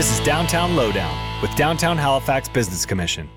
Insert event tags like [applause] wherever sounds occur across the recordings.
This is Downtown Lowdown with Downtown Halifax Business Commission.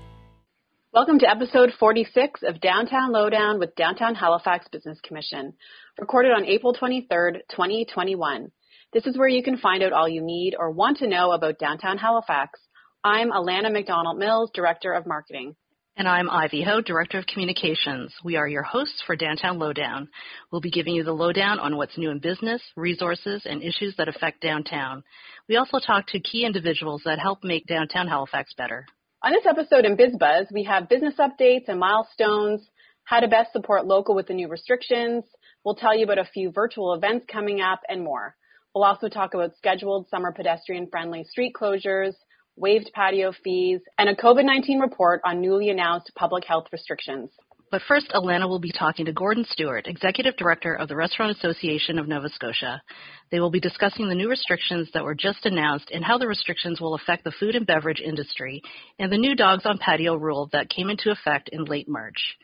Welcome to episode 46 of Downtown Lowdown with Downtown Halifax Business Commission, recorded on April 23rd, 2021. This is where you can find out all you need or want to know about downtown Halifax. I'm Alana McDonald Mills, Director of Marketing. And I'm Ivy Ho, Director of Communications. We are your hosts for Downtown Lowdown. We'll be giving you the lowdown on what's new in business, resources, and issues that affect downtown. We also talk to key individuals that help make downtown Halifax better. On this episode in BizBuzz, we have business updates and milestones, how to best support local with the new restrictions. We'll tell you about a few virtual events coming up and more. We'll also talk about scheduled summer pedestrian friendly street closures, waived patio fees, and a COVID 19 report on newly announced public health restrictions. But first, Alana will be talking to Gordon Stewart, Executive Director of the Restaurant Association of Nova Scotia. They will be discussing the new restrictions that were just announced and how the restrictions will affect the food and beverage industry and the new dogs on patio rule that came into effect in late March.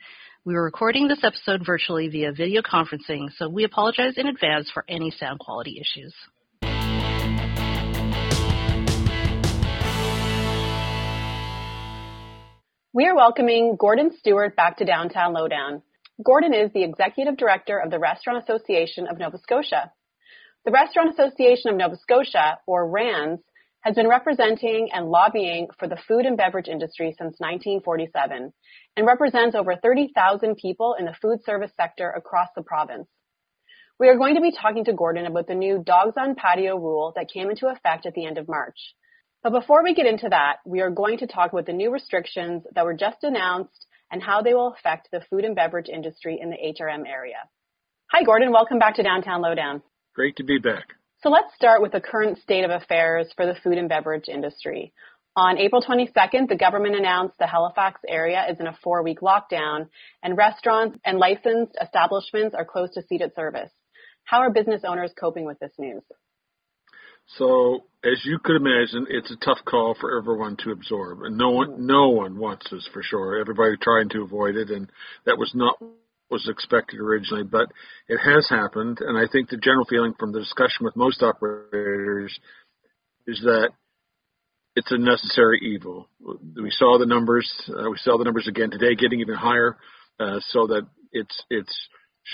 We were recording this episode virtually via video conferencing, so we apologize in advance for any sound quality issues. We are welcoming Gordon Stewart back to Downtown Lowdown. Gordon is the Executive Director of the Restaurant Association of Nova Scotia. The Restaurant Association of Nova Scotia, or RANS, has been representing and lobbying for the food and beverage industry since 1947 and represents over 30,000 people in the food service sector across the province. We are going to be talking to Gordon about the new dogs on patio rule that came into effect at the end of March. But before we get into that, we are going to talk about the new restrictions that were just announced and how they will affect the food and beverage industry in the HRM area. Hi, Gordon. Welcome back to Downtown Lowdown. Great to be back. So let's start with the current state of affairs for the food and beverage industry. On April 22nd, the government announced the Halifax area is in a four week lockdown and restaurants and licensed establishments are closed to seated service. How are business owners coping with this news? So, as you could imagine, it's a tough call for everyone to absorb, and no one, no one wants this for sure. Everybody trying to avoid it, and that was not was expected originally, but it has happened, and I think the general feeling from the discussion with most operators is that it's a necessary evil. We saw the numbers. Uh, we saw the numbers again today, getting even higher, uh, so that it's it's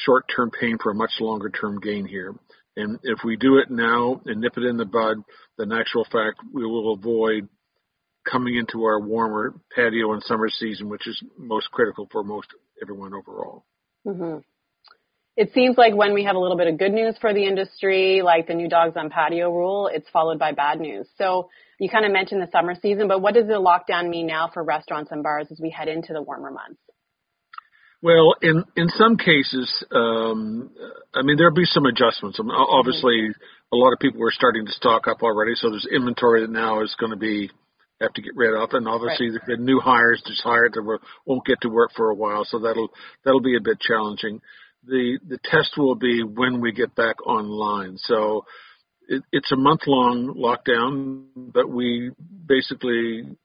short-term pain for a much longer-term gain here. And if we do it now and nip it in the bud, then actual fact we will avoid coming into our warmer patio and summer season, which is most critical for most everyone overall. Mm-hmm. It seems like when we have a little bit of good news for the industry, like the new dogs on patio rule, it's followed by bad news. So you kind of mentioned the summer season, but what does the lockdown mean now for restaurants and bars as we head into the warmer months? Well, in in some cases, um, I mean there'll be some adjustments. I mean, obviously, a lot of people are starting to stock up already, so there's inventory that now is going to be have to get rid of, and obviously right. the new hires just hired that won't get to work for a while, so that'll that'll be a bit challenging. The the test will be when we get back online. So it, it's a month long lockdown, but we basically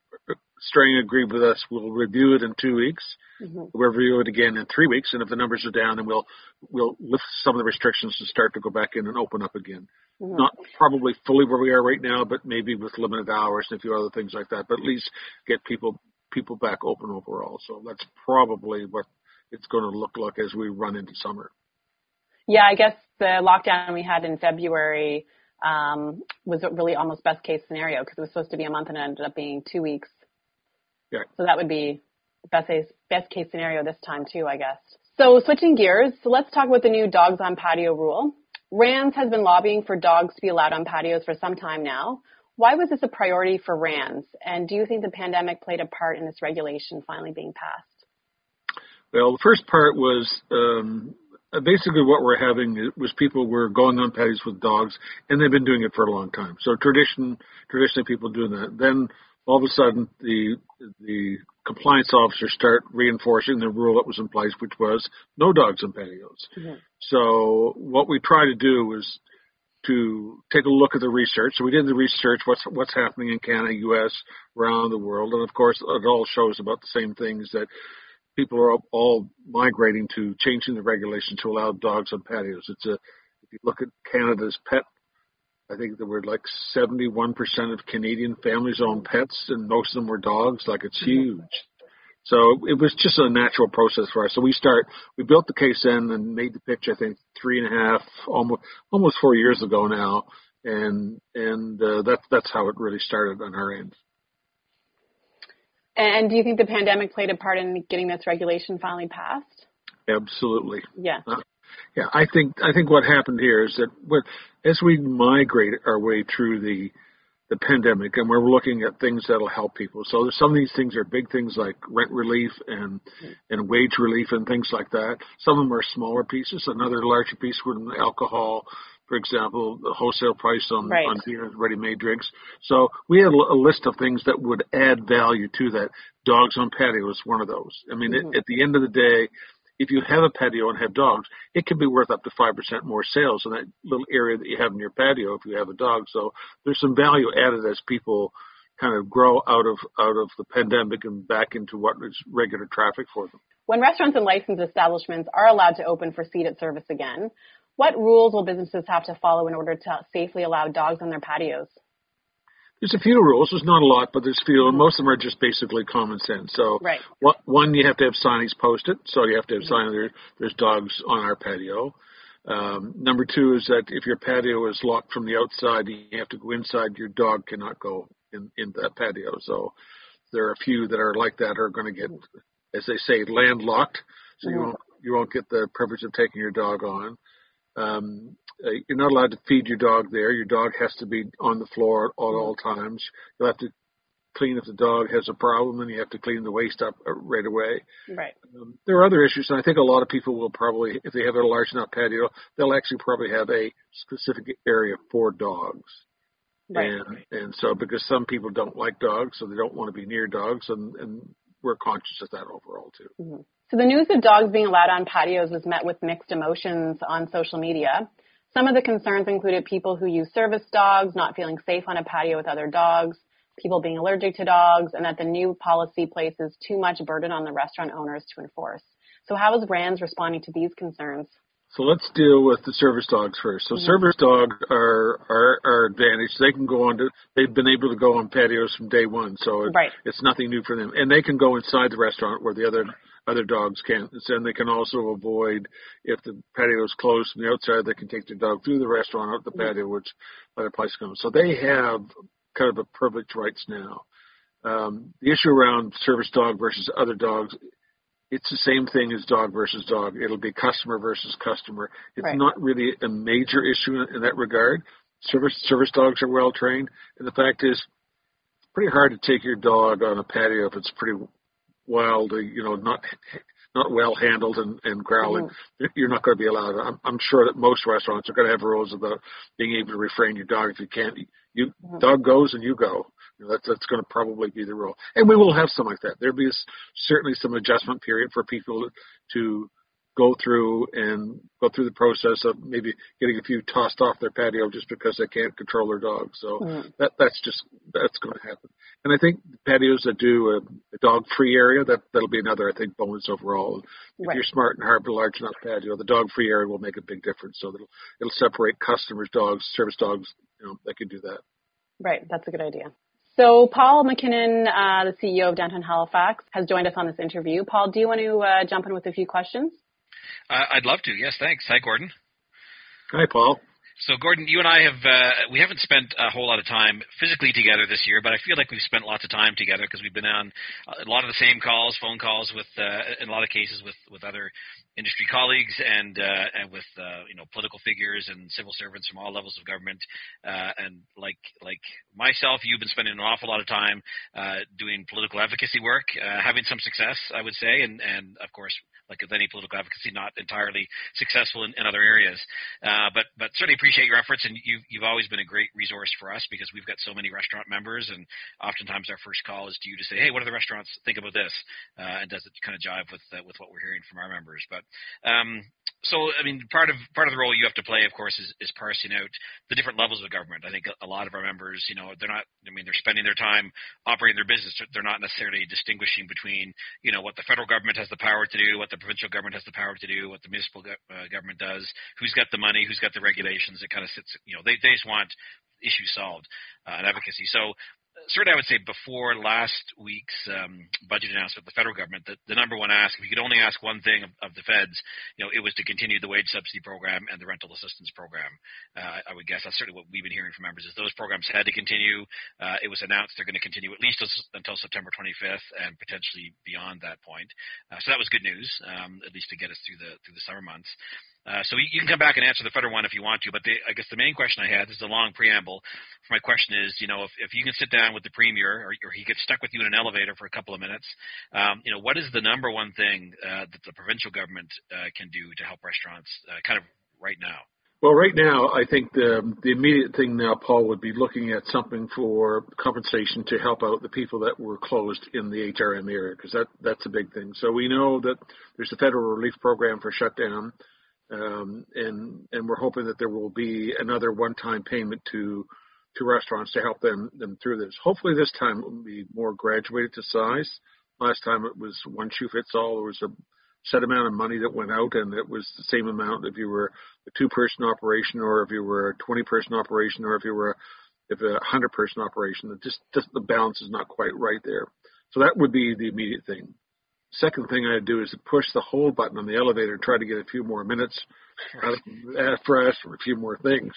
Strang agreed with us. We'll review it in two weeks. Mm-hmm. We'll review it again in three weeks, and if the numbers are down, then we'll we'll lift some of the restrictions and start to go back in and open up again. Mm-hmm. Not probably fully where we are right now, but maybe with limited hours and a few other things like that. But at least get people people back open overall. So that's probably what it's going to look like as we run into summer. Yeah, I guess the lockdown we had in February um, was really almost best case scenario because it was supposed to be a month and it ended up being two weeks. Yeah. So that would be best case, best case scenario this time too, I guess. So switching gears, so let's talk about the new dogs on patio rule. RANS has been lobbying for dogs to be allowed on patios for some time now. Why was this a priority for RANS? And do you think the pandemic played a part in this regulation finally being passed? Well, the first part was um, basically what we're having was people were going on patios with dogs, and they've been doing it for a long time. So tradition, traditionally people doing that. Then all of a sudden the the compliance officers start reinforcing the rule that was in place, which was no dogs in patios. Mm-hmm. So what we try to do is to take a look at the research. So we did the research, what's what's happening in Canada, U.S., around the world, and of course it all shows about the same things that people are all migrating to changing the regulation to allow dogs on patios. It's a if you look at Canada's pet I think there were like 71% of Canadian families own pets, and most of them were dogs. Like it's huge. So it was just a natural process for us. So we start, we built the KSN and made the pitch. I think three and a half, almost almost four years ago now, and and uh, that's that's how it really started on our end. And do you think the pandemic played a part in getting this regulation finally passed? Absolutely. Yeah. Uh, yeah, I think I think what happened here is that as we migrate our way through the the pandemic, and we're looking at things that'll help people. So some of these things are big things like rent relief and and wage relief and things like that. Some of them are smaller pieces. Another larger piece would be alcohol, for example, the wholesale price on right. on beer and ready-made drinks. So we had a list of things that would add value to that. Dogs on patio is one of those. I mean, mm-hmm. it, at the end of the day, if you have a patio and have dogs, it can be worth up to 5% more sales in that little area that you have in your patio if you have a dog. So there's some value added as people kind of grow out of out of the pandemic and back into what is regular traffic for them. When restaurants and licensed establishments are allowed to open for seated service again, what rules will businesses have to follow in order to safely allow dogs on their patios? There's a few rules. There's not a lot, but there's a few, and most of them are just basically common sense. So, right. one, you have to have signage posted, so you have to have mm-hmm. signage. There, there's dogs on our patio. Um, number two is that if your patio is locked from the outside, you have to go inside. Your dog cannot go in in that patio. So, there are a few that are like that are going to get, as they say, landlocked. So mm-hmm. you won't you won't get the privilege of taking your dog on. Um, uh, you're not allowed to feed your dog there. Your dog has to be on the floor at all times. You'll have to clean if the dog has a problem, and you have to clean the waste up uh, right away. Right. Um, there are other issues, and I think a lot of people will probably, if they have a large enough patio, they'll actually probably have a specific area for dogs. Right. And and so because some people don't like dogs, so they don't want to be near dogs, and and we're conscious of that overall too. Mm-hmm. So the news of dogs being allowed on patios was met with mixed emotions on social media. Some of the concerns included people who use service dogs not feeling safe on a patio with other dogs, people being allergic to dogs, and that the new policy places too much burden on the restaurant owners to enforce. So how is RANS responding to these concerns? So let's deal with the service dogs first. So mm-hmm. service dogs are, are are advantaged. They can go on to they've been able to go on patios from day one, so it, right. it's nothing new for them. And they can go inside the restaurant where the other other dogs can't. And they can also avoid if the patio is closed from the outside, they can take their dog through the restaurant out the patio, which other places come. So they have kind of a privileged rights now. Um, the issue around service dog versus other dogs, it's the same thing as dog versus dog. It'll be customer versus customer. It's right. not really a major issue in, in that regard. Service service dogs are well trained, and the fact is, it's pretty hard to take your dog on a patio if it's pretty wild, you know, not not well handled and, and growling, mm-hmm. [laughs] you're not going to be allowed. I'm, I'm sure that most restaurants are going to have rules about being able to refrain your dog if you can't. You mm-hmm. dog goes and you go. You know, that's that's going to probably be the rule, and we will have some like that. There'll be a, certainly some adjustment period for people to go through and go through the process of maybe getting a few tossed off their patio just because they can't control their dog. So mm. that that's just that's going to happen. And I think patios that do a, a dog-free area that that'll be another I think bonus overall. If right. you're smart and have a large enough patio, the dog-free area will make a big difference. So it'll it'll separate customers' dogs, service dogs. You know, that can do that. Right, that's a good idea. So Paul McKinnon, uh, the CEO of Downtown Halifax, has joined us on this interview. Paul, do you want to uh, jump in with a few questions? Uh, I'd love to. Yes, thanks. Hi, Gordon. Hi, Paul. So, Gordon, you and I have uh, we haven't spent a whole lot of time physically together this year, but I feel like we've spent lots of time together because we've been on a lot of the same calls, phone calls with, uh, in a lot of cases, with with other industry colleagues and uh, and with uh, you know political figures and civil servants from all levels of government. Uh, and like like myself, you've been spending an awful lot of time uh, doing political advocacy work, having some success, I would say, and and of course like with any political advocacy, not entirely successful in, in other areas. Uh, but but certainly appreciate your efforts, and you, you've always been a great resource for us because we've got so many restaurant members, and oftentimes our first call is to you to say, hey, what do the restaurants think about this, uh, and does it kind of jive with uh, with what we're hearing from our members? But um, so I mean, part of part of the role you have to play, of course, is, is parsing out the different levels of government. I think a, a lot of our members, you know, they're not. I mean, they're spending their time operating their business. They're not necessarily distinguishing between, you know, what the federal government has the power to do, what the provincial government has the power to do, what the municipal go- uh, government does, who's got the money, who's got the regulations It kind of sits, you know, they they just want issues solved uh, and advocacy. So certainly I would say before last week's um, budget announcement, the federal government, the, the number one ask, if you could only ask one thing of, of, the feds, you know, it was to continue the wage subsidy program and the rental assistance program. Uh, I would guess that's certainly what we've been hearing from members is those programs had to continue. Uh, it was announced they're going to continue at least until September 25th and potentially beyond that point. Uh, so that was good news, um, at least to get us through the through the summer months. Uh, so you can come back and answer the federal one if you want to, but the, I guess the main question I had this is a long preamble. My question is, you know, if, if you can sit down with the premier or, or he gets stuck with you in an elevator for a couple of minutes, um, you know, what is the number one thing uh, that the provincial government uh, can do to help restaurants, uh, kind of right now? Well, right now, I think the the immediate thing now, Paul, would be looking at something for compensation to help out the people that were closed in the HRM area, because that that's a big thing. So we know that there's a federal relief program for shutdown. Um, and and we're hoping that there will be another one-time payment to to restaurants to help them them through this. Hopefully, this time it will be more graduated to size. Last time it was one shoe fits all. There was a set amount of money that went out, and it was the same amount if you were a two-person operation, or if you were a 20-person operation, or if you were a, if a 100-person operation. It just, just the balance is not quite right there. So that would be the immediate thing. Second thing I'd do is push the hold button on the elevator and try to get a few more minutes out of, for us for a few more things.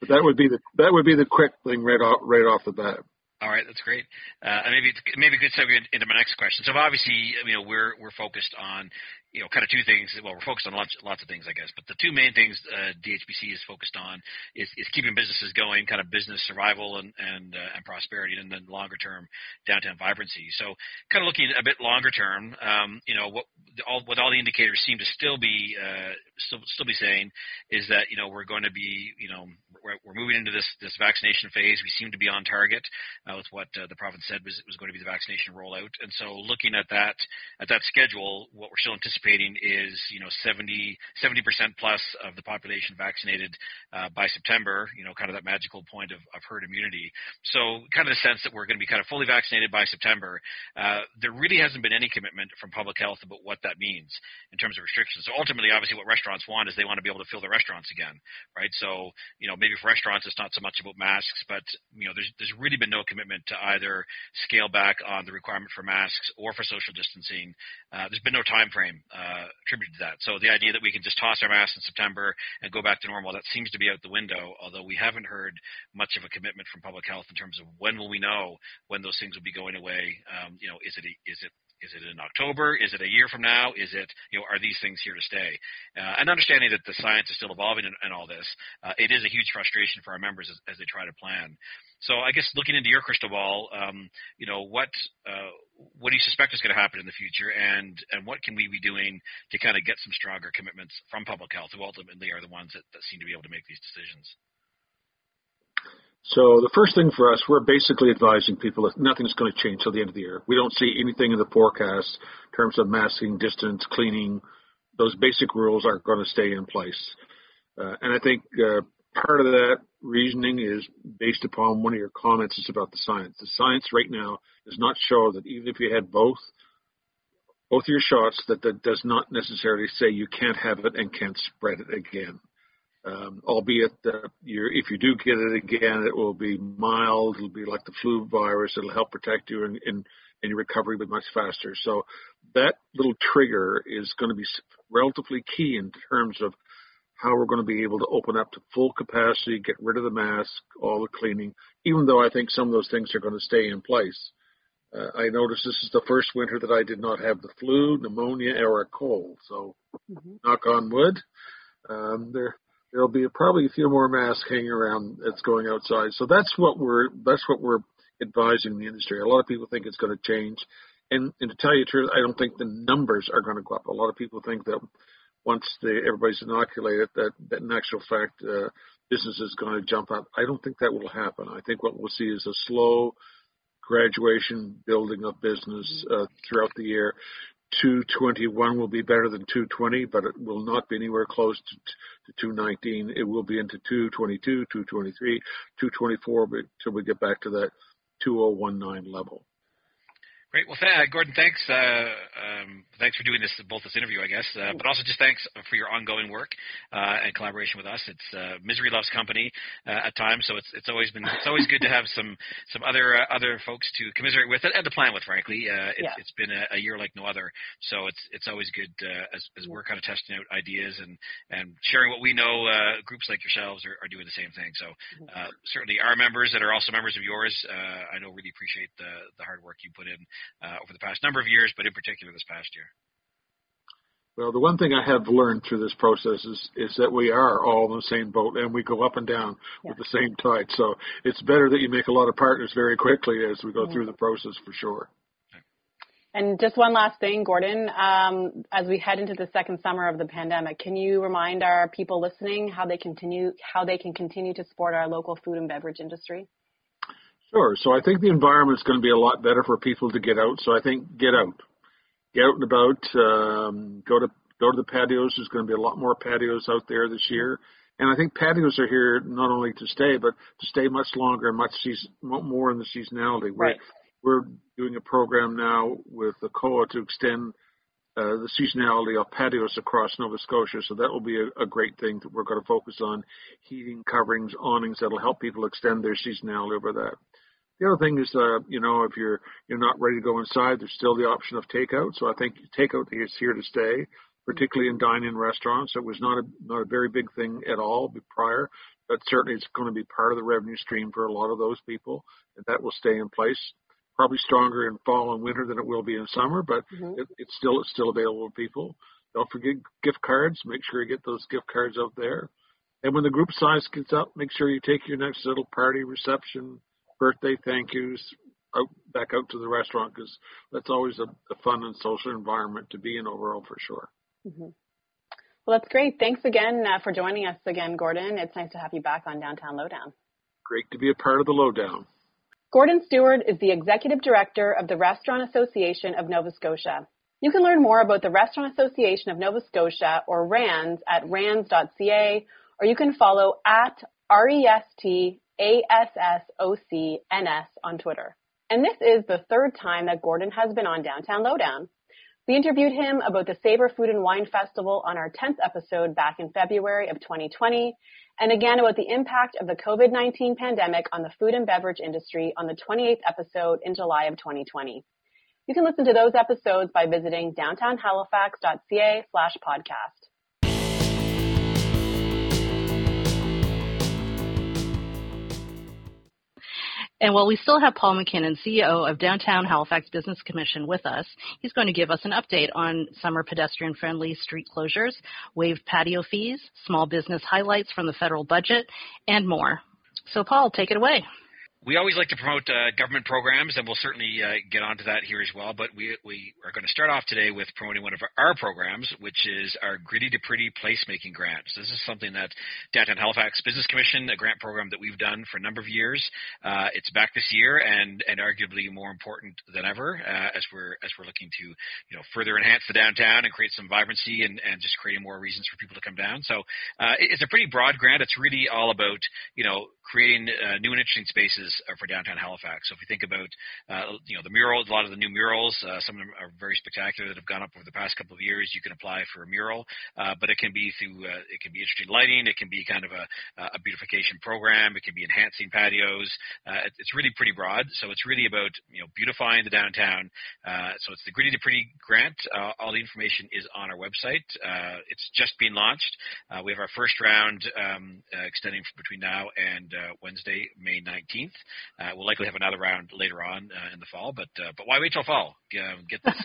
But that would be the that would be the quick thing right off right off the bat. All right, that's great. Uh, maybe maybe a good segue into my next question. So obviously, you know, we're we're focused on you know, kind of two things. Well, we're focused on lots, lots of things, I guess. But the two main things uh, DHBC is focused on is, is keeping businesses going, kind of business survival and and, uh, and prosperity, and then longer term downtown vibrancy. So, kind of looking a bit longer term, um, you know, what all what all the indicators seem to still be uh, still still be saying is that you know we're going to be you know we're, we're moving into this this vaccination phase. We seem to be on target uh, with what uh, the province said was was going to be the vaccination rollout. And so, looking at that at that schedule, what we're still anticipating anticipating is you know 70 percent plus of the population vaccinated uh, by September. You know, kind of that magical point of, of herd immunity. So, kind of the sense that we're going to be kind of fully vaccinated by September. Uh, there really hasn't been any commitment from public health about what that means in terms of restrictions. So ultimately, obviously, what restaurants want is they want to be able to fill their restaurants again, right? So, you know, maybe for restaurants, it's not so much about masks, but you know, there's there's really been no commitment to either scale back on the requirement for masks or for social distancing. Uh, there's been no time frame uh, attributed to that. So the idea that we can just toss our masks in September and go back to normal, that seems to be out the window, although we haven't heard much of a commitment from public health in terms of when will we know when those things will be going away. Um, you know, is it, is it is it in October? Is it a year from now? Is it, you know, are these things here to stay? Uh, and understanding that the science is still evolving and all this, uh, it is a huge frustration for our members as, as, they try to plan. So I guess looking into your crystal ball, um, you know, what uh, what do you suspect is going to happen in the future, and and what can we be doing to kind of get some stronger commitments from public health, who ultimately are the ones that, that seem to be able to make these decisions? So the first thing for us, we're basically advising people that nothing's going to change till the end of the year. We don't see anything in the forecast in terms of masking, distance, cleaning. Those basic rules are going to stay in place. Uh, and I think uh, part of that reasoning is based upon one of your comments is about the science. The science right now does not show that even if you had both both your shots, that that does not necessarily say you can't have it and can't spread it again. Um, albeit that if you do get it again, it will be mild. It'll be like the flu virus. It'll help protect you in, in, in your recovery, but much faster. So that little trigger is going to be relatively key in terms of how we're going to be able to open up to full capacity, get rid of the mask, all the cleaning, even though I think some of those things are going to stay in place. Uh, I noticed this is the first winter that I did not have the flu, pneumonia, or a cold. So, mm-hmm. knock on wood. Um, there, there'll be probably a few more masks hanging around that's going outside. So that's what we're that's what we're advising the industry. A lot of people think it's going to change, and, and to tell you the truth, I don't think the numbers are going to go up. A lot of people think that once the, everybody's inoculated, that, that in actual fact, uh, business is going to jump up. I don't think that will happen. I think what we'll see is a slow graduation building of business uh, throughout the year. 221 will be better than 220, but it will not be anywhere close to, to 219. It will be into 222, 223, 224 until we get back to that 2019 level. Great. Well, th- uh, Gordon, thanks. Uh, um, thanks for doing this, both this interview, I guess, uh, but also just thanks for your ongoing work uh, and collaboration with us. It's uh, misery loves company uh, at times, so it's it's always been it's always good to have some some other other folks to commiserate with and to plan with. Frankly, it's, yeah. it's been a, a, year like no other, so it's it's always good as, as we're kind of testing out ideas and and sharing what we know. groups like yourselves are, are, doing the same thing. So certainly, our members that are also members of yours, I know really appreciate the the hard work you put in uh, over the past number of years, but in particular this past year? Well, the one thing I have learned through this process is is that we are all in the same boat and we go up and down yeah. with the same tide. So it's better that you make a lot of partners very quickly as we go mm-hmm. through the process for sure. And just one last thing, Gordon, um, as we head into the second summer of the pandemic, can you remind our people listening how they continue how they can continue to support our local food and beverage industry? Sure. So I think the environment is going to be a lot better for people to get out. So I think get out, get out and about. Um, go to go to the patios. There's going to be a lot more patios out there this year, and I think patios are here not only to stay, but to stay much longer and much season, more in the seasonality. Right. We're, we're doing a program now with the COA to extend uh, the seasonality of patios across Nova Scotia. So that will be a, a, great thing that we're going to focus on heating, coverings, awnings that'll help people extend their seasonality over that. The other thing is, uh, you know, if you're you're not ready to go inside, there's still the option of takeout. So I think takeout is here to stay, particularly in dine-in restaurants. It was not a not a very big thing at all prior, but certainly it's going to be part of the revenue stream for a lot of those people, and that will stay in place. Probably stronger in fall and winter than it will be in summer, but mm-hmm. it, it's still it's still available to people. Don't forget gift cards. Make sure you get those gift cards out there. And when the group size gets up, make sure you take your next little party reception birthday thank yous out back out to the restaurant because that's always a, a, fun and social environment to be in overall for sure. Mm-hmm. Well, that's great. Thanks again uh, for joining us again, Gordon. It's nice to have you back on Downtown Lowdown. Great to be a part of the Lowdown. Gordon Stewart is the Executive Director of the Restaurant Association of Nova Scotia. You can learn more about the Restaurant Association of Nova Scotia or RANS at rans.ca or you can follow at REST ASSOCNS on Twitter. And this is the third time that Gordon has been on Downtown Lowdown. We interviewed him about the Savour Food and Wine Festival on our 10th episode back in February of 2020, and again about the impact of the COVID-19 pandemic on the food and beverage industry on the 28th episode in July of 2020. You can listen to those episodes by visiting downtownhalifax.ca slash podcast. And while we still have Paul McKinnon, CEO of Downtown Halifax Business Commission, with us, he's going to give us an update on summer pedestrian friendly street closures, waived patio fees, small business highlights from the federal budget, and more. So, Paul, take it away we always like to promote uh, government programs, and we'll certainly uh, get onto that here as well. But we we are going to start off today with promoting one of our programs, which is our Gritty to Pretty placemaking grant. So this is something that Downtown Halifax Business Commission, a grant program that we've done for a number of years. Uh, it's back this year, and and arguably more important than ever uh, as we're as we're looking to you know further enhance the downtown and create some vibrancy and and just creating more reasons for people to come down. So uh, it's a pretty broad grant. It's really all about you know creating uh, new and interesting spaces for downtown Halifax. So if you think about, uh, you know, the murals, a lot of the new murals, uh, some of them are very spectacular that have gone up over the past couple of years. You can apply for a mural, uh, but it can be through, uh, it can be interesting lighting. It can be kind of a, a beautification program. It can be enhancing patios. Uh, it's really pretty broad. So it's really about, you know, beautifying the downtown. Uh, so it's the Gritty to Pretty grant. Uh, all the information is on our website. Uh, it's just been launched. Uh, we have our first round um, uh, extending between now and uh, Wednesday, May 19th. Uh, we'll likely have another round later on uh, in the fall, but uh, but why wait till fall? get this [laughs]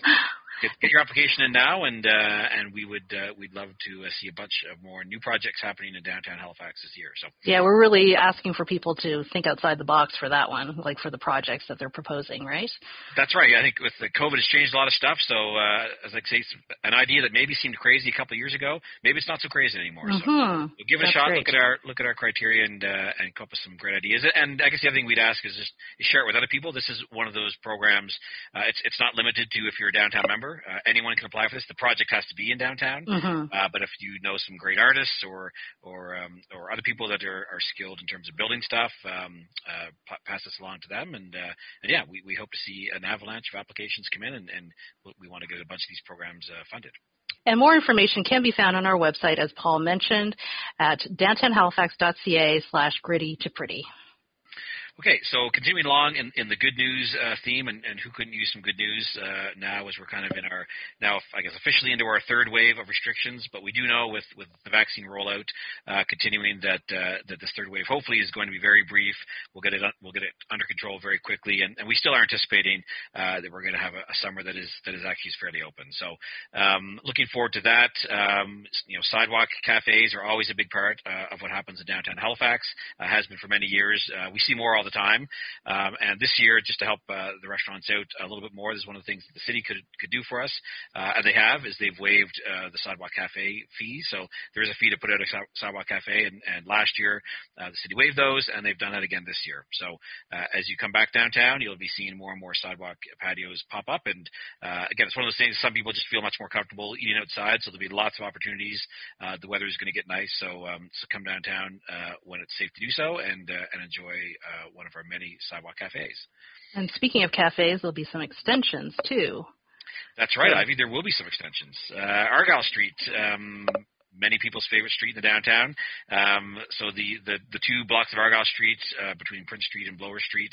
get, get your application in now, and uh, and we would uh, we'd love to uh, see a bunch of more new projects happening in downtown Halifax this year. So yeah, we're really asking for people to think outside the box for that one, like for the projects that they're proposing, right? That's right. I think with the COVID has changed a lot of stuff. So uh, as I say, an idea that maybe seemed crazy a couple of years ago, maybe it's not so crazy anymore. Mm-hmm. So give it That's a shot. Great. Look at our look at our criteria and uh, and come up with some great ideas. And I guess the other thing we'd ask is just share it with other people. This is one of those programs. Uh, it's it's not limited to if you're a downtown member Uh, anyone can apply for this. The project has to be in downtown, Mm-hmm. uh, but if you know some great artists or or um, or other people that are, are skilled in terms of building stuff, um, uh, p- pass this along to them. And, uh, and yeah, we, we hope to see an avalanche of applications come in, and, and we- we want to get a bunch of these programs uh, funded. And more information can be found on our website, as Paul mentioned, at downtownhalifax.ca slash gritty to pretty. Okay, so continuing along in, in the good news uh, theme, and, and who couldn't use some good news uh, now as we're kind of in our now, I guess, officially into our third wave of restrictions. But we do know with, with the vaccine rollout uh, continuing that uh, that this third wave hopefully is going to be very brief. We'll get it we'll get it under control very quickly, and, and we still are anticipating uh, that we're going to have a, a summer that is that is actually fairly open. So um, looking forward to that. Um, you know, sidewalk cafes are always a big part uh, of what happens in downtown Halifax. Has been for many years. We see more all the time. Um, and this year, just to help uh, the restaurants out a little bit more, this is one of the things that the city could could do for us, uh, and they have, is they've waived uh, the sidewalk cafe fee. So there is a fee to put out a sidewalk cafe, and, and last year uh, the city waived those, and they've done that again this year. So uh, as you come back downtown, you'll be seeing more and more sidewalk patios pop up. And uh, again, it's one of those things. Some people just feel much more comfortable eating outside, so there'll be lots of opportunities. Uh, the weather is going to get nice, so um, so come downtown uh, when it's safe to do so, and uh, and enjoy uh, one of our many sidewalk cafes. And speaking of cafes, there'll be some extensions too. That's right. Ivy. There will be some extensions. Uh, Argyle Street, um, many people's favorite street in the downtown. Um, so the, the the two blocks of Argyle Street uh, between Prince Street and Blowers Street,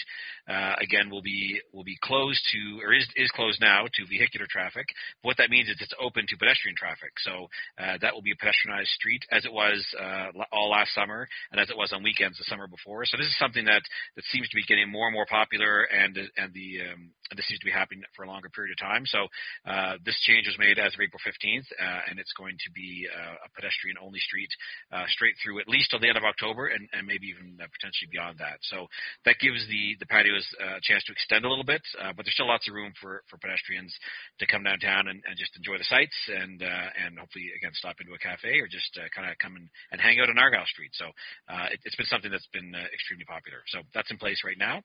uh, again will be will be closed to or is is closed now to vehicular traffic. What that means is it's open to pedestrian traffic. So uh, that will be a pedestrianized street as it was uh, all last summer and as it was on weekends the summer before. So this is something that that seems to be getting more and more popular and and the um, and this seems to be happening for a longer period of time. So uh, this change was made as of April 15th, uh, and it's going to be a pedestrian-only street uh, straight through at least till the end of October, and, and maybe even uh, potentially beyond that. So that gives the the patios uh, a chance to extend a little bit, uh, but there's still lots of room for, for pedestrians to come downtown and, and just enjoy the sights, and uh, and hopefully again stop into a cafe or just uh, kind of come and, and hang out on Argyle Street. So uh, it, it's been something that's been uh, extremely popular. So that's in place right now.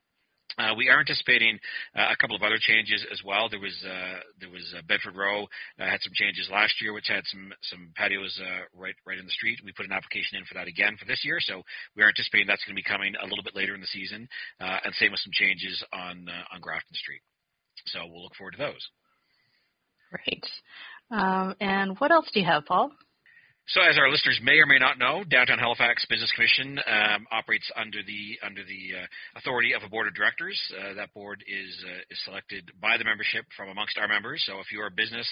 Uh, we are anticipating uh, a couple of other changes as well. There was uh, there was uh, Bedford Row uh, had some changes last year, which had some some patios uh, right right in the street. We put an application in for that again for this year, so we are anticipating that's going to be coming a little bit later in the season. Uh, and same with some changes on on Grafton Street. So we'll look forward to those. Great. Um, and what else do you have, Paul? So, as our listeners may or may not know, Downtown Halifax Business Commission um, operates under the under the uh, authority of a board of directors. Uh, that board is uh, is selected by the membership from amongst our members. So, if you're a business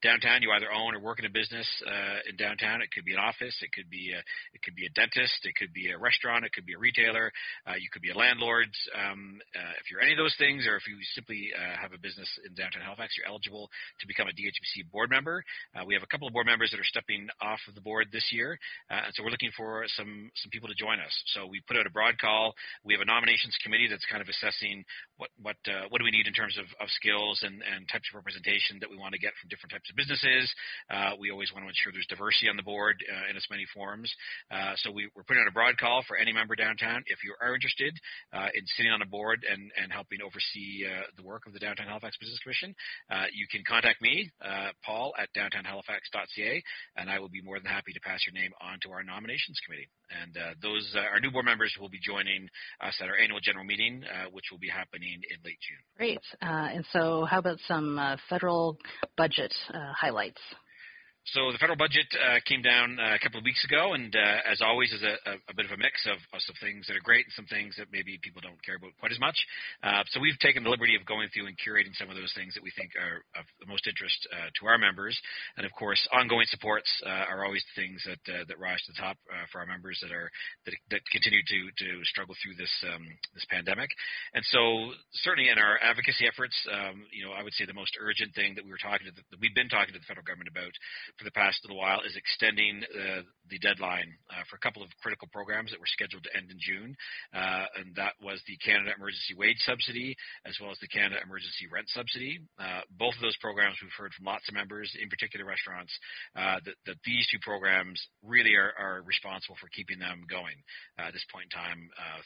downtown, you either own or work in a business uh, in downtown. It could be an office, it could be a, it could be a dentist, it could be a restaurant, it could be a retailer, uh, you could be a landlord. Um, uh, if you're any of those things, or if you simply have a business in downtown Halifax, you're eligible to become a DHBC board member. We have a couple of board members that are stepping off of the board this year, uh, and so we're looking for some some people to join us. So we put out a broad call. We have a nominations committee that's kind of assessing what what uh, what do we need in terms of, of skills and, and types of representation that we want to get from different types of businesses. Uh, we always want to ensure there's diversity on the board uh, in as many forms. Uh, so we, we're putting out a broad call for any member downtown. If you are interested uh, in sitting on a board and, and helping oversee the work of the Downtown Halifax Business Commission, you can contact me, Paul, at downtownhalifax.ca, and I will be more than happy to pass your name on to our nominations committee. And uh, those uh, our new board members will be joining us at our annual general meeting, uh, which will be happening in late June. Great. Uh, and so, how about some uh, federal budget uh, highlights? So the federal budget uh, came down uh, a couple of weeks ago, and uh, as always, is a, a, bit of a mix of, of some things that are great and some things that maybe people don't care about quite as much. Uh, so we've taken the liberty of going through and curating some of those things that we think are of the most interest uh, to our members, and of course, ongoing supports uh, are always the things that that rise to the top for our members that are that, that continue to to struggle through this um, this pandemic. And so certainly in our advocacy efforts, um, you know, I would say the most urgent thing that we were talking to the, that we've been talking to the federal government about for the past little while is extending uh, the deadline uh, for a couple of critical programs that were scheduled to end in June, uh, and that was the Canada Emergency Wage Subsidy as well as the Canada Emergency Rent Subsidy. Uh, both of those programs we've heard from lots of members, in particular restaurants, uh, that, that, these two programs really are, are responsible for keeping them going at this point in time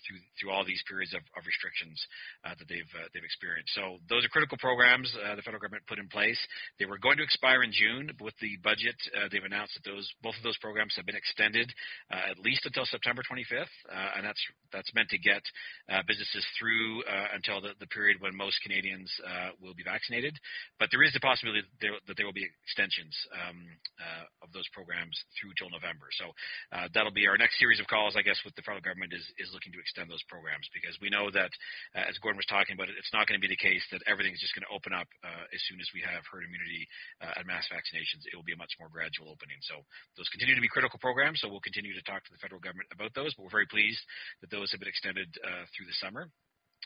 through through all these periods of, of restrictions that they've they've experienced. So those are critical programs the federal government put in place. They were going to expire in June, but with the budget, they've announced that those both of those programs have been extended uh, at least until September 25th, uh, and that's that's meant to get uh, businesses through until the, the period when most Canadians will be vaccinated. But there is the possibility that there, that there will be extensions um, of those programs through till November. So that'll be our next series of calls, I guess, with the federal government is is looking to extend those programs because we know that, as Gordon was talking about, it, it's not going to be the case that everything is just going to open up as soon as we have herd immunity and mass vaccinations. It will be a much more gradual opening. So those continue to be critical programs, so we'll continue to talk to the federal government about those. But we're very pleased that those have been extended uh, through the summer.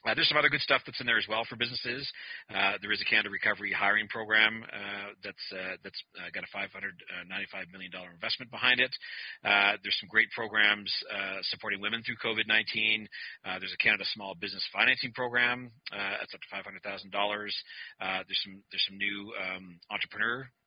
Uh, there's some other good stuff that's in there as well for businesses. Uh, there is a Canada Recovery hiring program uh, that's uh, that's uh, got a 595 million dollar investment behind it. Uh, there's some great programs supporting women through COVID-19. there's a Canada Small Business Financing Program that's up to 500 thousand dollars. There's some there's some new um,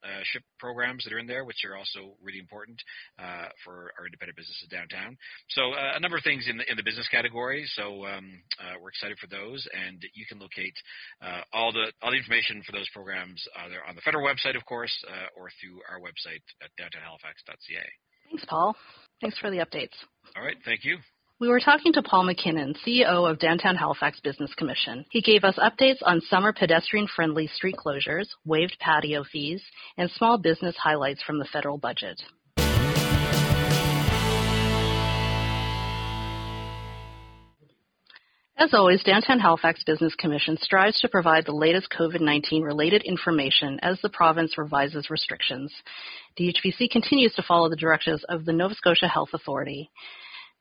entrepreneurship programs that are in there, which are also really important uh, for our independent businesses downtown. So uh, a number of things in the in the business category. So um, we're excited for those, and you can locate uh, all the all the information for those programs either on the federal website, of course, uh, or through our website at downtownhalifax.ca. Thanks, Paul. Thanks for the updates. All right, thank you. We were talking to Paul McKinnon, CEO of Downtown Halifax Business Commission. He gave us updates on summer pedestrian friendly street closures, waived patio fees, and small business highlights from the federal budget. As always, Downtown Halifax Business Commission strives to provide the latest COVID-19 related information as the province revises restrictions. DHBC continues to follow the directives of the Nova Scotia Health Authority.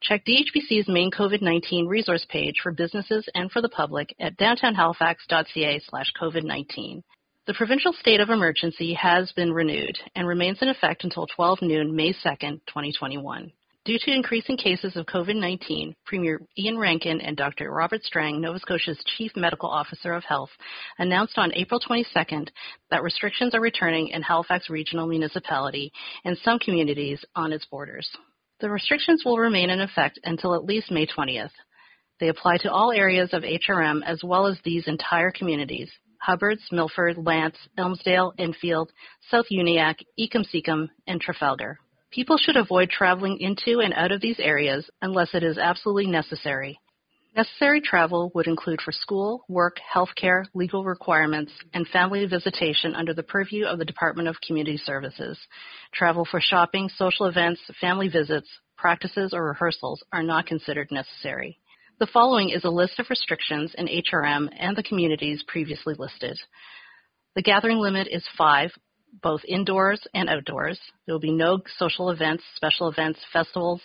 Check DHBC's main COVID-19 resource page for businesses and for the public at downtownhalifax.ca/covid19. The provincial state of emergency has been renewed and remains in effect until 12 noon, May 2, 2021. Due to increasing cases of COVID-19, Premier Iain Rankin and Dr. Robert Strang, Nova Scotia's Chief Medical Officer of Health, announced on April 22nd that restrictions are returning in Halifax Regional Municipality and some communities on its borders. The restrictions will remain in effect until at least May 20th. They apply to all areas of HRM as well as these entire communities, Hubbards, Milford, Lantz, Elmsdale, Enfield, South Uniacke, Ecum Secum, and Trafalgar. People should avoid traveling into and out of these areas unless it is absolutely necessary. Necessary travel would include for school, work, healthcare, legal requirements, and family visitation under the purview of the Department of Community Services. Travel for shopping, social events, family visits, practices, or rehearsals are not considered necessary. The following is a list of restrictions in HRM and the communities previously listed. The gathering limit is five both indoors and outdoors. There will be no social events, special events, festivals,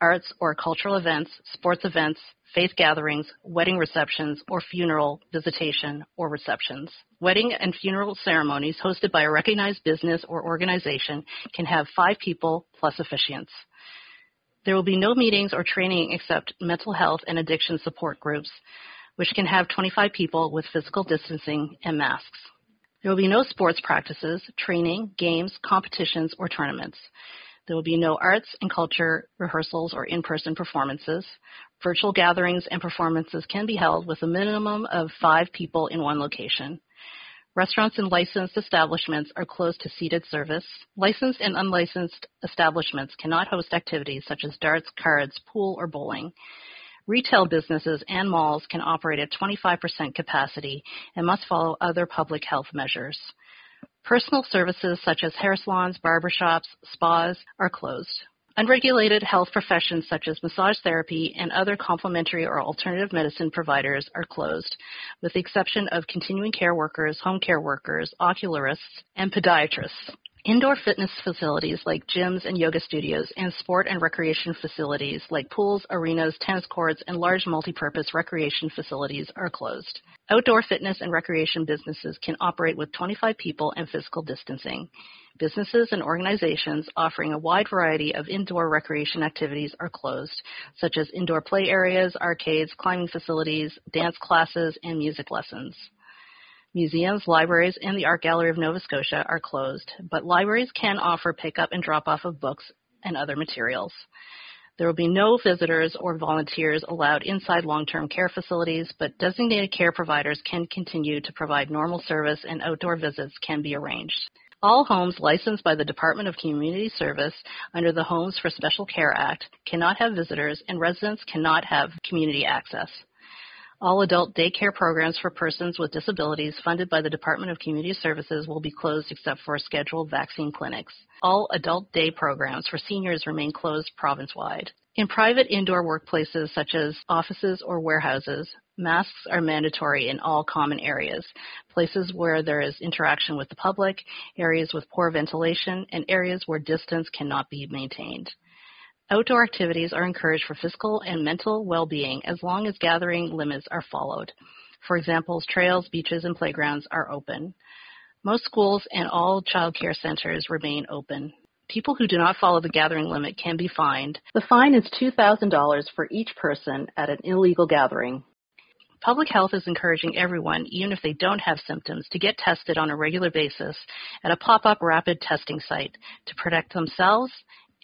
arts or cultural events, sports events, faith gatherings, wedding receptions, or funeral visitation or receptions. Wedding and funeral ceremonies hosted by a recognized business or organization can have five people plus officiants. There will be no meetings or training except mental health and addiction support groups, which can have 25 people with physical distancing and masks. There will be no sports practices, training, games, competitions, or tournaments. There will be no arts and culture rehearsals or in-person performances. Virtual gatherings and performances can be held with a minimum of five people in one location. Restaurants and licensed establishments are closed to seated service. Licensed and unlicensed establishments cannot host activities such as darts, cards, pool, or bowling. Retail businesses and malls can operate at 25% capacity and must follow other public health measures. Personal services such as hair salons, barbershops, spas are closed. Unregulated health professions such as massage therapy and other complementary or alternative medicine providers are closed, with the exception of continuing care workers, home care workers, ocularists, and podiatrists. Indoor fitness facilities like gyms and yoga studios and sport and recreation facilities like pools, arenas, tennis courts, and large multipurpose recreation facilities are closed. Outdoor fitness and recreation businesses can operate with 25 people and physical distancing. Businesses and organizations offering a wide variety of indoor recreation activities are closed, such as indoor play areas, arcades, climbing facilities, dance classes, and music lessons. Museums, libraries, and the Art Gallery of Nova Scotia are closed, but libraries can offer pickup and drop off of books and other materials. There will be no visitors or volunteers allowed inside long-term care facilities, but designated care providers can continue to provide normal service and outdoor visits can be arranged. All homes licensed by the Department of Community Service under the Homes for Special Care Act cannot have visitors and residents cannot have community access. All adult daycare programs for persons with disabilities funded by the Department of Community Services will be closed except for scheduled vaccine clinics. All adult day programs for seniors remain closed province-wide. In private indoor workplaces such as offices or warehouses, masks are mandatory in all common areas, places where there is interaction with the public, areas with poor ventilation, and areas where distance cannot be maintained. Outdoor activities are encouraged for physical and mental well-being as long as gathering limits are followed. For example, trails, beaches, and playgrounds are open. Most schools and all child care centers remain open. People who do not follow the gathering limit can be fined. The fine is $2,000 for each person at an illegal gathering. Public health is encouraging everyone, even if they don't have symptoms, to get tested on a regular basis at a pop-up rapid testing site to protect themselves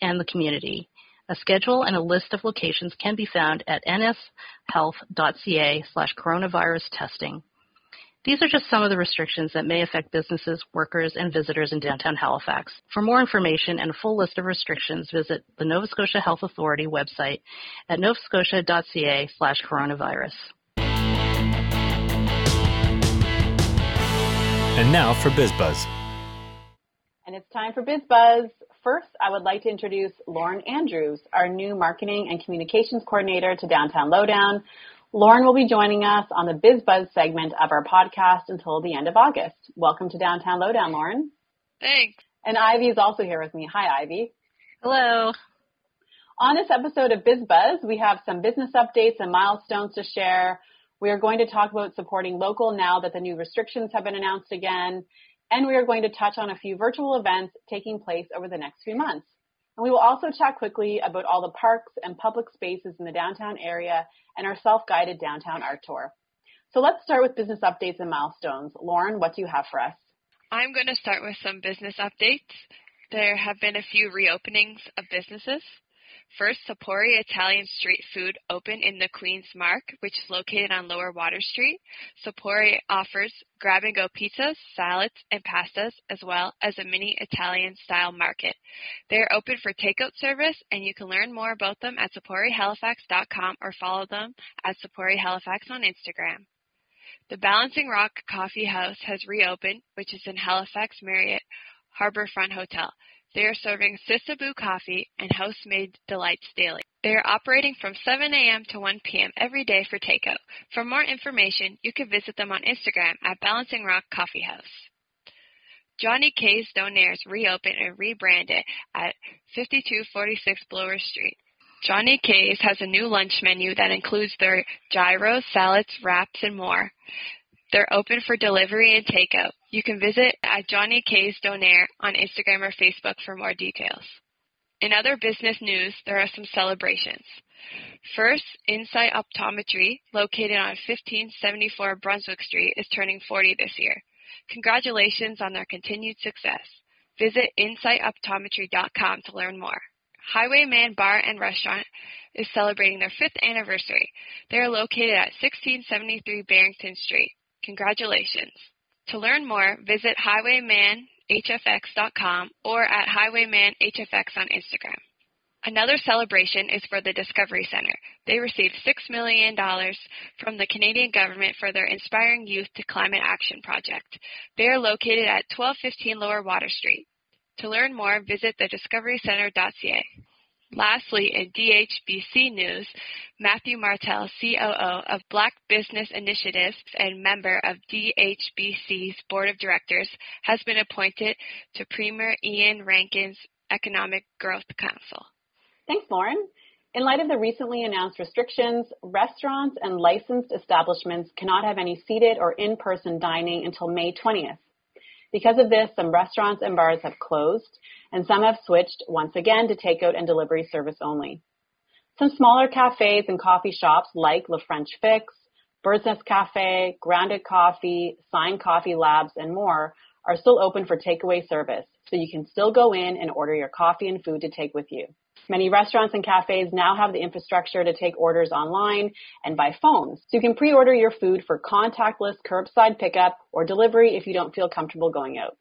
and the community. A schedule and a list of locations can be found at nshealth.ca slash coronavirus testing. These are just some of the restrictions that may affect businesses, workers, and visitors in downtown Halifax. For more information and a full list of restrictions, visit the Nova Scotia Health Authority website at novascotia.ca slash coronavirus. And now for BizBuzz. And it's time for BizBuzz. First, I would like to introduce Lauren Andrews, our new Marketing and Communications Coordinator to Downtown Lowdown. Lauren will be joining us on the BizBuzz segment of our podcast until the end of August. Welcome to Downtown Lowdown, Lauren. Thanks. And Ivy is also here with me. Hi, Ivy. Hello. On this episode of BizBuzz, we have some business updates and milestones to share. We are going to talk about supporting local now that the new restrictions have been announced again and we are going to touch on a few virtual events taking place over the next few months. And we will also chat quickly about all the parks and public spaces in the downtown area and our self-guided downtown art tour. So let's start with business updates and milestones. Lauren, what do you have for us? I'm going to start with some business updates. There have been a few reopenings of businesses. First, Sapori Italian Street Food opened in the Queen's Marque, which is located on Lower Water Street. Sapori offers grab-and-go pizzas, salads, and pastas, as well as a mini Italian-style market. They are open for takeout service, and you can learn more about them at saporihalifax.com or follow them at Sapori Halifax on Instagram. The Balancing Rock Coffee House has reopened, which is in Halifax Marriott Harbourfront Hotel. They are serving Sisabu coffee and house-made delights daily. They are operating from 7 a.m. to 1 p.m. every day for takeout. For more information, you can visit them on Instagram at Balancing Rock Coffee House. Johnny K's Donaires reopened and rebranded at 5246 Blowers Street. Johnny K's has a new lunch menu that includes their gyros, salads, wraps, and more. They're open for delivery and takeout. You can visit at Johnny K's Donaire on Instagram or Facebook for more details. In other business news, there are some celebrations. First, Insight Optometry, located on 1574 Brunswick Street, is turning 40 this year. Congratulations on their continued success. Visit insightoptometry.com to learn more. Highwayman Bar and Restaurant is celebrating their fifth anniversary. They are located at 1673 Barrington Street. Congratulations. To learn more, visit highwaymanhfx.com or at highwaymanhfx on Instagram. Another celebration is for the Discovery Centre. They received $6 million from the Canadian government for their Inspiring Youth to Climate Action project. They are located at 1215 Lower Water Street. To learn more, visit thediscoverycentre.ca. Lastly, in DHBC news, Matthew Martell, COO of Black Business Initiatives and member of DHBC's Board of Directors, has been appointed to Premier Iain Rankin's Economic Growth Council. Thanks, Lauren. In light of the recently announced restrictions, restaurants and licensed establishments cannot have any seated or in-person dining until May 20th. Because of this, some restaurants and bars have closed, and some have switched once again to takeout and delivery service only. Some smaller cafes and coffee shops like La French Fix, Bird's Nest Cafe, Grounded Coffee, Sign Coffee Labs, and more are still open for takeaway service, so you can still go in and order your coffee and food to take with you. Many restaurants and cafes now have the infrastructure to take orders online and by phone, so you can pre-order your food for contactless curbside pickup or delivery if you don't feel comfortable going out.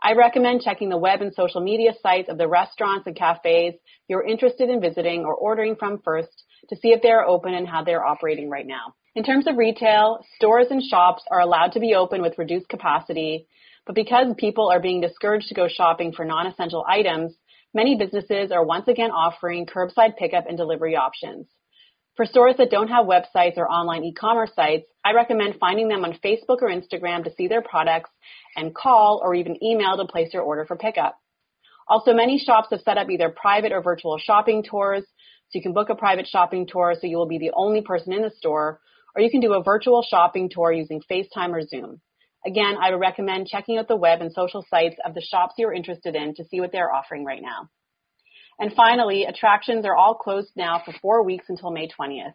I recommend checking the web and social media sites of the restaurants and cafes you're interested in visiting or ordering from first to see if they are open and how they're operating right now. In terms of retail, stores and shops are allowed to be open with reduced capacity, but because people are being discouraged to go shopping for non-essential items, many businesses are once again offering curbside pickup and delivery options. For stores that don't have websites or online e-commerce sites, I recommend finding them on Facebook or Instagram to see their products and call or even email to place your order for pickup. Also, many shops have set up either private or virtual shopping tours, so you can book a private shopping tour so you will be the only person in the store, or you can do a virtual shopping tour using FaceTime or Zoom. Again, I would recommend checking out the web and social sites of the shops you're interested in to see what they're offering right now. And finally, attractions are all closed now for four weeks until May 20th.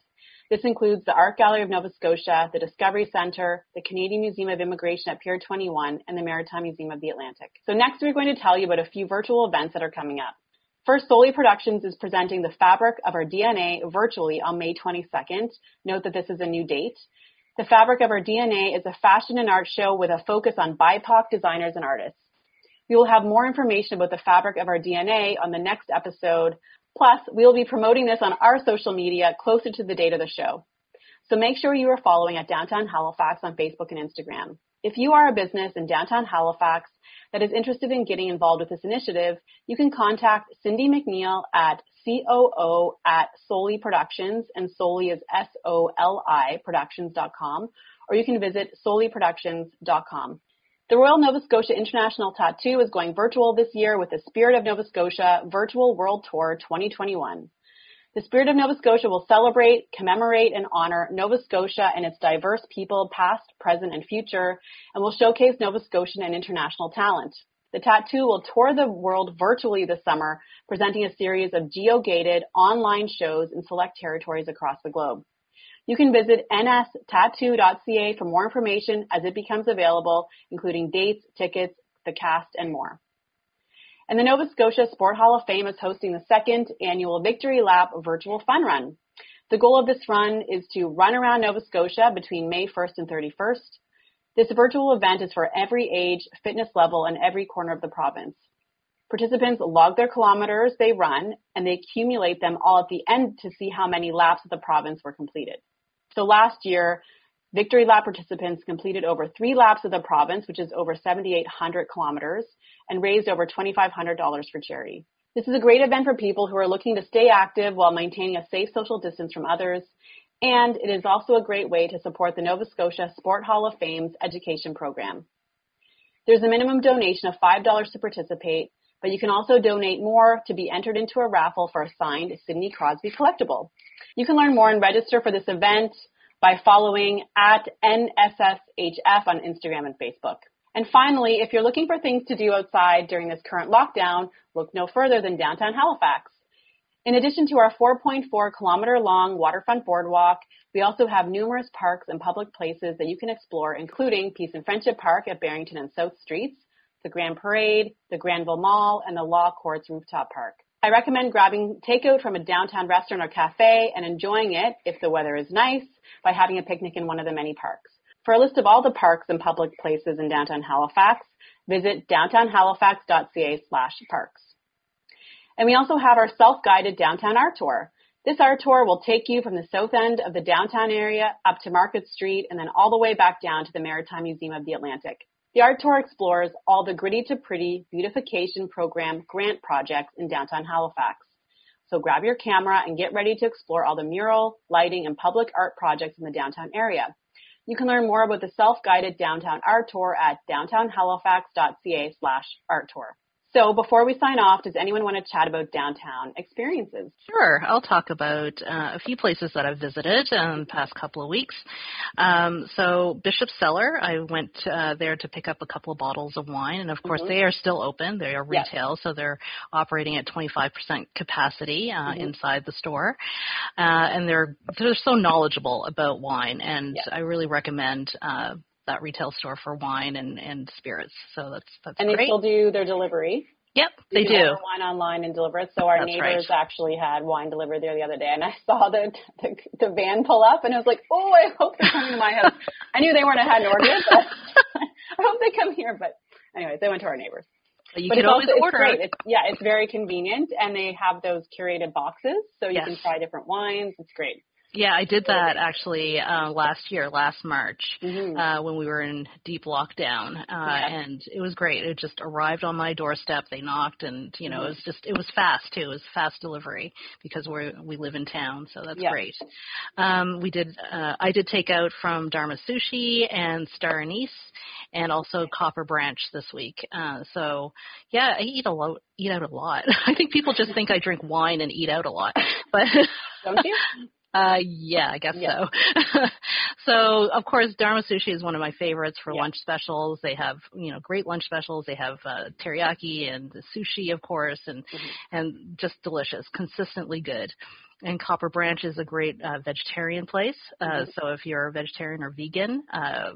This includes the Art Gallery of Nova Scotia, the Discovery Centre, the Canadian Museum of Immigration at Pier 21, and the Maritime Museum of the Atlantic. So next we're going to tell you about a few virtual events that are coming up. First, Soli Productions is presenting the fabric of our DNA virtually on May 22nd. Note that this is a new date. The Fabric of Our DNA is a fashion and art show with a focus on BIPOC designers and artists. We will have more information about the fabric of our DNA on the next episode. Plus, we will be promoting this on our social media closer to the date of the show. So make sure you are following at Downtown Halifax on Facebook and Instagram. If you are a business in downtown Halifax that is interested in getting involved with this initiative, you can contact Cindy McNeil at COO at Soli Productions, and Soli is S-O-L-I productions.com, or you can visit soliproductions.com. The Royal Nova Scotia International Tattoo is going virtual this year with the Spirit of Nova Scotia Virtual World Tour 2021. The Spirit of Nova Scotia will celebrate, commemorate, and honor Nova Scotia and its diverse people, past, present, and future, and will showcase Nova Scotian and international talent. The tattoo will tour the world virtually this summer, presenting a series of geo-gated online shows in select territories across the globe. You can visit nstattoo.ca for more information as it becomes available, including dates, tickets, the cast, and more. And the Nova Scotia Sport Hall of Fame is hosting the second annual Victory Lap virtual fun run. The goal of this run is to run around Nova Scotia between May 1st and 31st. This virtual event is for every age, fitness level, and every corner of the province. Participants log their kilometers they run and they accumulate them all at the end to see how many laps of the province were completed. So last year, Victory Lap participants completed over three laps of the province, which is over 7,800 kilometers, and raised over $2,500 for charity. This is a great event for people who are looking to stay active while maintaining a safe social distance from others, and it is also a great way to support the Nova Scotia Sport Hall of Fame's education program. There's a minimum donation of $5 to participate, but you can also donate more to be entered into a raffle for a signed Sidney Crosby collectible. You can learn more and register for this event by following at NSSHF on Instagram and Facebook. And finally, if you're looking for things to do outside during this current lockdown, look no further than downtown Halifax. In addition to our 4.4 kilometer long waterfront boardwalk, we also have numerous parks and public places that you can explore, including Peace and Friendship Park at Barrington and South Streets, the Grand Parade, the Granville Mall, and the Law Courts Rooftop Park. I recommend grabbing takeout from a downtown restaurant or cafe and enjoying it, if the weather is nice, by having a picnic in one of the many parks. For a list of all the parks and public places in downtown Halifax, visit downtownhalifax.ca slash parks. And we also have our self-guided downtown art tour. This art tour will take you from the south end of the downtown area up to Market Street and then all the way back down to the Maritime Museum of the Atlantic. The art tour explores all the gritty to pretty beautification program grant projects in downtown Halifax. So grab your camera and get ready to explore all the mural, lighting, and public art projects in the downtown area. You can learn more about the self-guided downtown art tour at downtownhalifax.ca slash art tour. So before we sign off, does anyone want to chat about downtown experiences? Sure. I'll talk about uh, a few places that I've visited in the past couple of weeks. Um, so Bishop Cellar, I went uh, there to pick up a couple of bottles of wine, and of course Mhm. they are still open. They are Yes. retail, so they're operating at 25% capacity uh, Mhm. inside the store, uh, and they're they're so knowledgeable about wine, and Yes. I really recommend. That retail store for wine and, and spirits. So that's that's And they great. still do their delivery. yep, You they do. order wine online and deliver it. So our That's neighbors right. actually had wine delivered there the other day, and I saw the, the the van pull up, and I was like, "Oh, I hope they're coming to my house." I knew they weren't. I hadn't ordered it, but [laughs] I hope they come here. But anyways, they went to our neighbors. But you but can always also, order. It's great. It's, yeah, it's very convenient, and they have those curated boxes, so you Yes. can try different wines. It's great. Yeah, I did that actually uh, last year, last March, Mhm. uh, when we were in deep lockdown, uh, Yeah. and it was great. It just arrived on my doorstep. They knocked, and you know, Mhm. it was just it was fast too. It was fast delivery because we we live in town, so that's Yeah. great. Um, we did uh, I did take out from Dharma Sushi and Star Anise, and also Copper Branch this week. Uh, so yeah, I eat a lot. Eat out a lot. [laughs] I think people just think I drink wine and eat out a lot, but Don't you? [laughs] uh, yeah, I guess Yeah. so. [laughs] so, of course, Dharma Sushi is one of my favorites for Yeah. lunch specials. They have, you know, great lunch specials. They have uh, teriyaki and the sushi, of course, and Mhm. and just delicious, consistently good. And Copper Branch is a great uh, vegetarian place. Uh, Mhm. So, if you're a vegetarian or vegan, uh,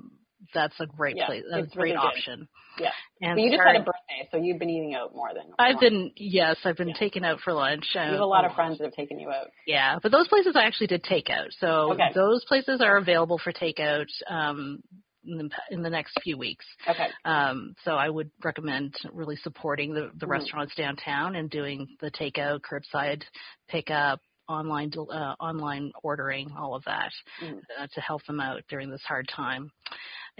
that's a great Yeah, place. That's a great really good. option. Yeah. And But you just had a birthday, so you've been eating out more than. I've more. been yes, I've been Yeah. taken out for lunch. You have a lot of friends that have taken you out. Yeah, but those places I actually did takeout. So Okay. those places are available for takeout um, in, the, in the next few weeks. Okay. Um, so I would recommend really supporting the, the Mhm. restaurants downtown and doing the takeout, curbside pickup, online uh, online ordering, all of that Mhm. uh, to help them out during this hard time.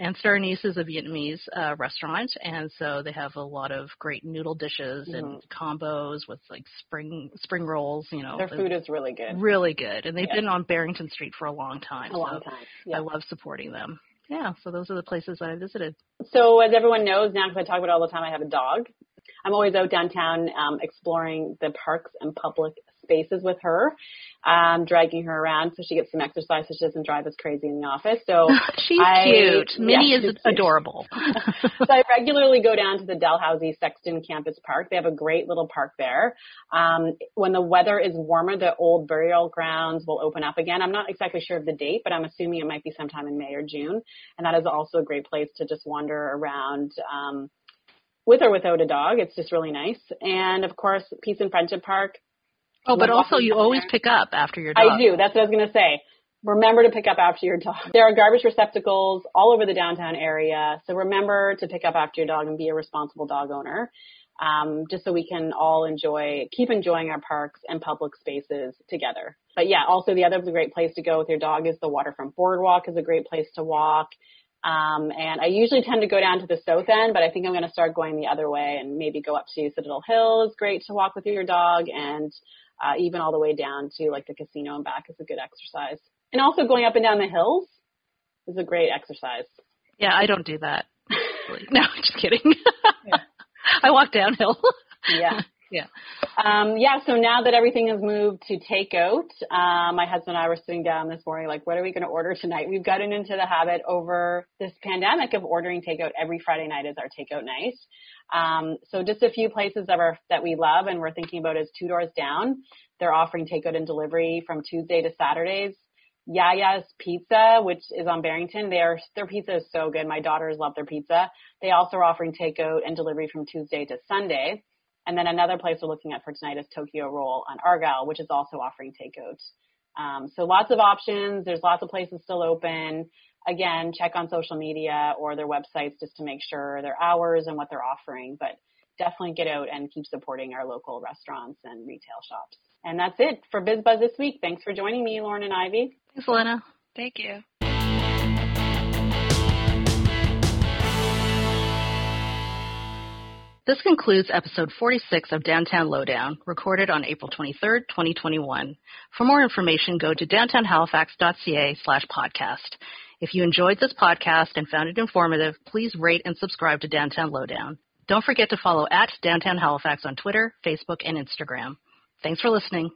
And Star Anise is a Vietnamese uh, restaurant, and so they have a lot of great noodle dishes and combos with like spring spring rolls. You know, Their food is really good. really good and they've Yeah. been on barrington street for a long time A long so time. i love supporting them yeah so those are the places that i visited So as everyone knows now, because I talk about it all the time, I have a dog. I'm always out downtown um, exploring the parks and public spaces with her, um, dragging her around so she gets some exercise so she doesn't drive us crazy in the office. So [laughs] she's I- cute minnie yeah, is adorable [laughs] [laughs] so I regularly go down to the Dalhousie Sexton Campus Park. They have a great little park there. Um, when the weather is warmer, the old burial grounds will open up again. I'm not exactly sure of the date, but I'm assuming it might be sometime in May or June. And that is also a great place to just wander around. Um, with or without a dog, it's just really nice. And of course, Peace and Friendship Park. Oh but also you always pick up after your dog I do. That's what I was going to say. Remember to pick up after your dog. There are garbage receptacles all over the downtown area. So remember to pick up after your dog and be a responsible dog owner. Um, just so we can all enjoy, keep enjoying our parks and public spaces together. But yeah, also the other great place to go with your dog is the waterfront boardwalk is a great place to walk. Um, and I usually tend to go down to the south end, but I think I'm going to start going the other way and maybe go up to Citadel Hill is great to walk with your dog and uh, even all the way down to like the casino and back is a good exercise. And also going up and down the hills is a great exercise. yeah i don't do that [laughs] no just kidding [laughs] i walk downhill Yeah. Yeah. Um, yeah, so now that everything has moved to takeout, um, my husband and I were sitting down this morning, like, what are we going to order tonight? We've gotten into the habit over this pandemic of ordering takeout every Friday night is our takeout night. Um, so just a few places that are, that we love and we're thinking about is two doors down. They're offering takeout and delivery from Tuesday to Saturdays. Yaya's Pizza, which is on Barrington. Their their pizza is so good. My daughters love their pizza. They also are offering takeout and delivery from Tuesday to Sunday. And then another place we're looking at for tonight is Tokyo Roll on Argyle, which is also offering takeout. Um, so lots of options. There's lots of places still open. Again, check on social media or their websites just to make sure their hours and what they're offering. But definitely get out and keep supporting our local restaurants and retail shops. And that's it for BizBuzz this week. Thanks for joining me, Lauren and Ivy. thanks lena Thank you. This concludes episode 46 of Downtown Lowdown, recorded on April 23, 2021. For more information, go to downtownhalifax.ca slash podcast. If you enjoyed this podcast and found it informative, please rate and subscribe to Downtown Lowdown. Don't forget to follow at Downtown Halifax on Twitter, Facebook, and Instagram. Thanks for listening.